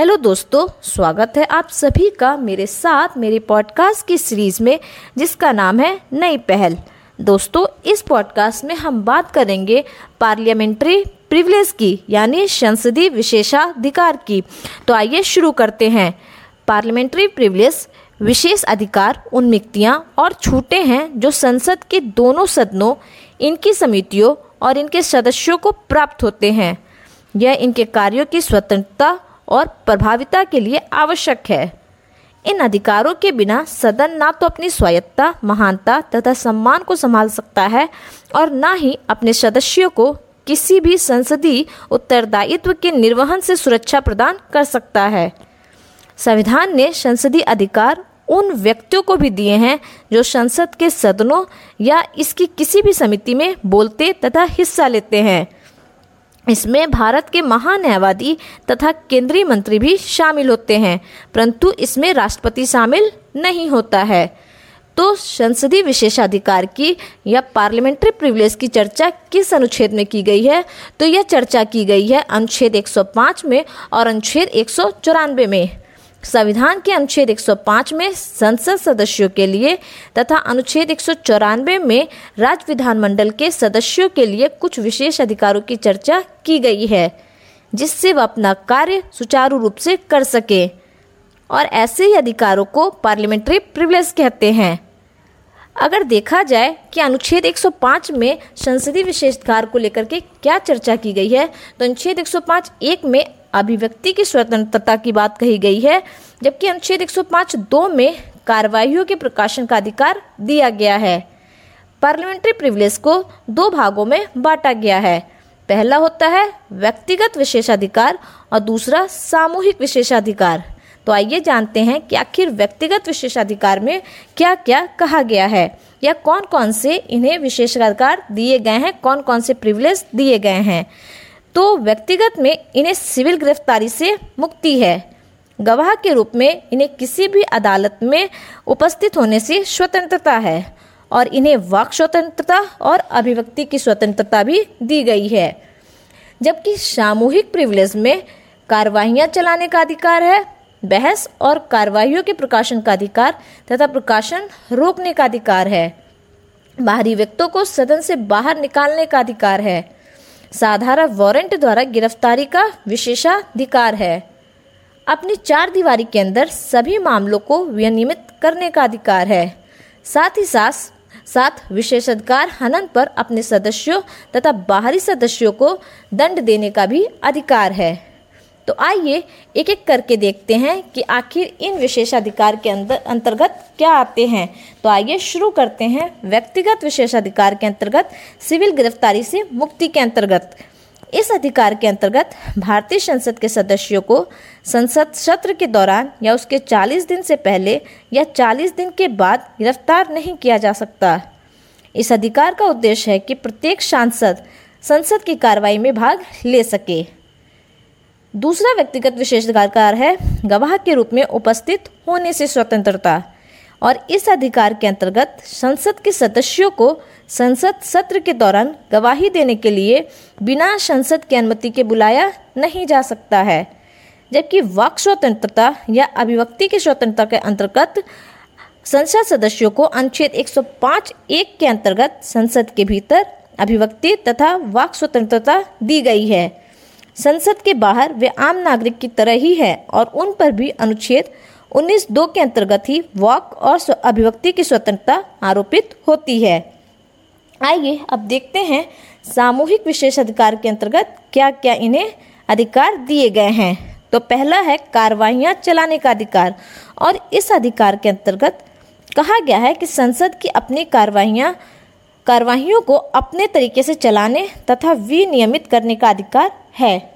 Hello दोस्तों, स्वागत है आप सभी का मेरे साथ मेरे पॉडकास्ट की सीरीज़ में, जिसका नाम है नई पहल। दोस्तों, इस पॉडकास्ट में हम बात करेंगे पार्लियामेंट्री प्रिविलेज की, यानी संसदीय विशेषाधिकार की। तो आइए शुरू करते हैं। पार्लियामेंट्री प्रिविलेज विशेष अधिकार, उन्मिक्तियाँ और छूटे हैं जो संसद के दोनों सदनों, इनकी समितियों और इनके सदस्यों को प्राप्त होते हैं। यह इनके कार्यों की स्वतंत्रता और प्रभाविता के लिए आवश्यक है। इन अधिकारों के बिना सदन ना तो अपनी स्वायत्ता महानता तथा सम्मान को संभाल सकता है और ना ही अपने सदस्यों को किसी भी संसदीय उत्तरदायित्व के निर्वहन से सुरक्षा प्रदान कर सकता है। संविधान ने संसदीय अधिकार उन व्यक्तियों को भी दिए हैं जो संसद के सदनों या इसकी किसी भी समिति में बोलते तथा हिस्सा लेते हैं। इसमें भारत के महान्यायवादी तथा केंद्रीय मंत्री भी शामिल होते हैं, परंतु इसमें राष्ट्रपति शामिल नहीं होता है। तो संसदीय विशेषाधिकार की या पार्लियामेंट्री प्रिविलेज की चर्चा किस अनुच्छेद में की गई है? तो यह चर्चा की गई है अनुच्छेद 105 में और अनुच्छेद एक सौ चौरानबे में। संविधान के अनुच्छेद 105 में संसद सदस्यों के लिए तथा अनुच्छेद एक सौ चौरानवे में राज्य विधानमंडल के सदस्यों के लिए कुछ विशेष अधिकारों की चर्चा की गई है, जिससे वह अपना कार्य सुचारू रूप से कर सके। और ऐसे ही अधिकारों को पार्लियामेंट्री प्रिविलेज कहते हैं। अगर देखा जाए कि अनुच्छेद 105 में संसदीय विशेषाधिकार को लेकर के क्या चर्चा की गई है तो अनुच्छेद 105 एक में अभिव्यक्ति की स्वतंत्रता की बात कही गई है, जबकि अनुच्छेद 105 दो में कार्रवाइयों के प्रकाशन का अधिकार दिया गया है। पार्लियामेंट्री प्रिविलेज को दो भागों में बांटा गया है। पहला होता है व्यक्तिगत विशेषाधिकार और दूसरा सामूहिक विशेषाधिकार। तो आइए जानते हैं कि आखिर व्यक्तिगत विशेषाधिकार में क्या क्या कहा गया है, या कौन कौन से इन्हें विशेषाधिकार दिए गए हैं कौन कौन से प्रिविलेज दिए गए हैं। तो व्यक्तिगत में इन्हें सिविल गिरफ्तारी से मुक्ति है। गवाह के रूप में इन्हें किसी भी अदालत में उपस्थित होने से स्वतंत्रता है और इन्हें वाक स्वतंत्रता और अभिव्यक्ति की स्वतंत्रता भी दी गई है। जबकि सामूहिक प्रिविलेज में कार्रवाइयाँ चलाने का अधिकार है, बहस और कार्रवाइयों के प्रकाशन का अधिकार तथा प्रकाशन रोकने का अधिकार है। बाहरी व्यक्तों को सदन से बाहर निकालने का अधिकार है। साधारण वारंट द्वारा गिरफ्तारी का विशेषाधिकार है। अपनी चार दीवारी के अंदर सभी मामलों को विनियमित करने का अधिकार है। साथ ही साथ साथ विशेषाधिकार हनन पर अपने सदस्यों तथा बाहरी सदस्यों को दंड देने का भी अधिकार है। तो आइए एक एक करके देखते हैं कि आखिर इन विशेषाधिकार के अंदर, अंतर्गत क्या आते हैं। तो आइए शुरू करते हैं व्यक्तिगत विशेषाधिकार के अंतर्गत, सिविल गिरफ्तारी से मुक्ति के अंतर्गत। इस अधिकार के अंतर्गत, भारतीय संसद के सदस्यों को संसद सत्र के दौरान या उसके 40 दिन से पहले या 40 दिन के बाद गिरफ़्तार नहीं किया जा सकता। इस अधिकार का उद्देश्य है कि प्रत्येक सांसद संसद की कार्रवाई में भाग ले सके। दूसरा व्यक्तिगत विशेषाधिकार है, गवाह के रूप में उपस्थित होने से स्वतंत्रता। और इस अधिकार के अंतर्गत संसद के सदस्यों को संसद सत्र के दौरान गवाही देने के लिए बिना संसद की अनुमति के बुलाया नहीं जा सकता है, जबकि वाक स्वतंत्रता या अभिव्यक्ति की स्वतंत्रता के अंतर्गत संसद सदस्यों को अनुच्छेद 105 एक के अंतर्गत संसद के भीतर अभिव्यक्ति तथा वाक स्वतंत्रता दी गई है। संसद के बाहर वे आम नागरिक की तरह ही है और उन पर भी अनुच्छेद 19 दो के अंतर्गत ही वाक और अभिव्यक्ति की स्वतंत्रता आरोपित होती है। आइए अब देखते हैं सामूहिक विशेषाधिकार के अंतर्गत क्या क्या इन्हें अधिकार दिए गए हैं। तो पहला है कार्रवाइयाँ चलाने का अधिकार और इस अधिकार के अंतर्गत कहा गया है कि संसद की अपनी कार्रवाइयाँ कार्यवाहियों को अपने तरीके से चलाने तथा विनियमित करने का अधिकार है।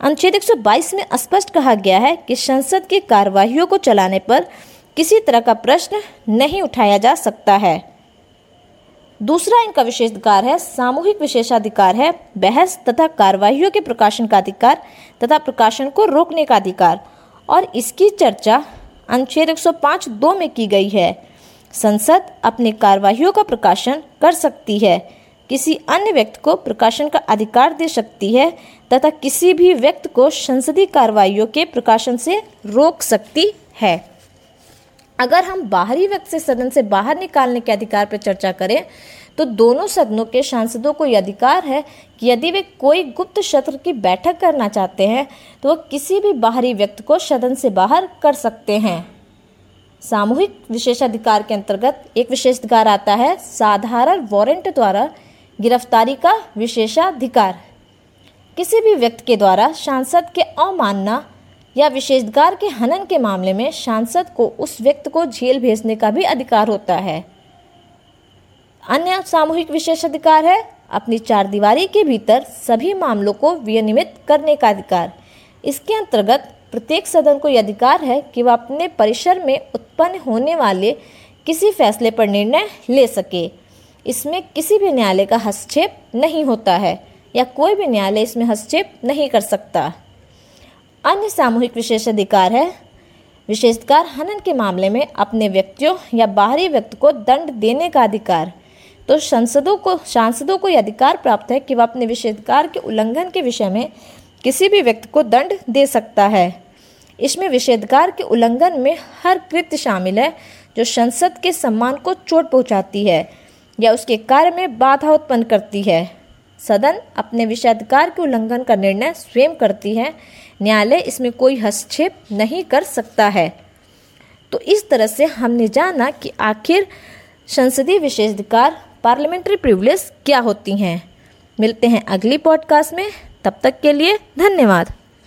अनुच्छेद 122 में स्पष्ट कहा गया है कि संसद की कार्यवाहियों को चलाने पर किसी तरह का प्रश्न नहीं उठाया जा सकता है। दूसरा इनका विशेषाधिकार है, सामूहिक विशेषाधिकार है, बहस तथा कार्यवाहियों के प्रकाशन का अधिकार तथा प्रकाशन को रोकने का अधिकार। और इसकी चर्चा अनुच्छेद 105 दो में की गई है। संसद अपनी कार्यवाहियों का प्रकाशन कर सकती है। किसी अन्य व्यक्ति को प्रकाशन का अधिकार दे सकती है, तथा किसी भी व्यक्ति को संसदीय कार्रवाइयों के प्रकाशन से रोक सकती है। अगर हम बाहरी व्यक्ति से सदन से बाहर निकालने के अधिकार पर चर्चा करें तो दोनों सदनों के सांसदों को यह अधिकार है कि यदि वे कोई गुप्त सत्र की बैठक करना चाहते हैं तो वह किसी भी बाहरी व्यक्ति को सदन से बाहर कर सकते हैं। सामूहिक विशेषाधिकार के अंतर्गत एक विशेषाधिकार आता है, साधारण वारंट द्वारा गिरफ्तारी का विशेषाधिकार। किसी भी व्यक्ति के द्वारा सांसद के अवमानना या विशेषाधिकार के हनन के मामले में सांसद को उस व्यक्ति को जेल भेजने का भी अधिकार होता है। अन्य सामूहिक विशेषाधिकार है, अपनी चार दीवारी के भीतर सभी मामलों को विनियमित करने का अधिकार। इसके अंतर्गत प्रत्येक सदन को यह अधिकार है कि वह अपने परिसर में उत्पन्न होने वाले किसी फैसले पर निर्णय ले सके। इसमें किसी भी न्यायालय का हस्तक्षेप नहीं होता है, या कोई भी न्यायालय इसमें हस्तक्षेप नहीं कर सकता। अन्य सामूहिक विशेषाधिकार है। विशेषाधिकार हनन के मामले में अपने व्यक्तियों या बाहरी व्यक्ति को दंड देने का अधिकार। तो संसदों को, सांसदों को यह अधिकार प्राप्त है कि वह अपने विशेषाधिकार के उल्लंघन के विषय में किसी भी व्यक्ति को दंड दे सकता है। इसमें विशेषाधिकार के उल्लंघन में हर कृत्य शामिल है, जो संसद के सम्मान को चोट पहुंचाती है। या उसके कार्य में बाधा उत्पन्न करती है। सदन अपने विषयाधिकार के उल्लंघन का निर्णय स्वयं करती है। न्यायालय इसमें कोई हस्तक्षेप नहीं कर सकता है। तो इस तरह से हमने जाना कि आखिर संसदीय विशेषाधिकार पार्लियामेंट्री प्रिविलेज क्या होती हैं। मिलते हैं अगली पॉडकास्ट में। तब तक के लिए धन्यवाद।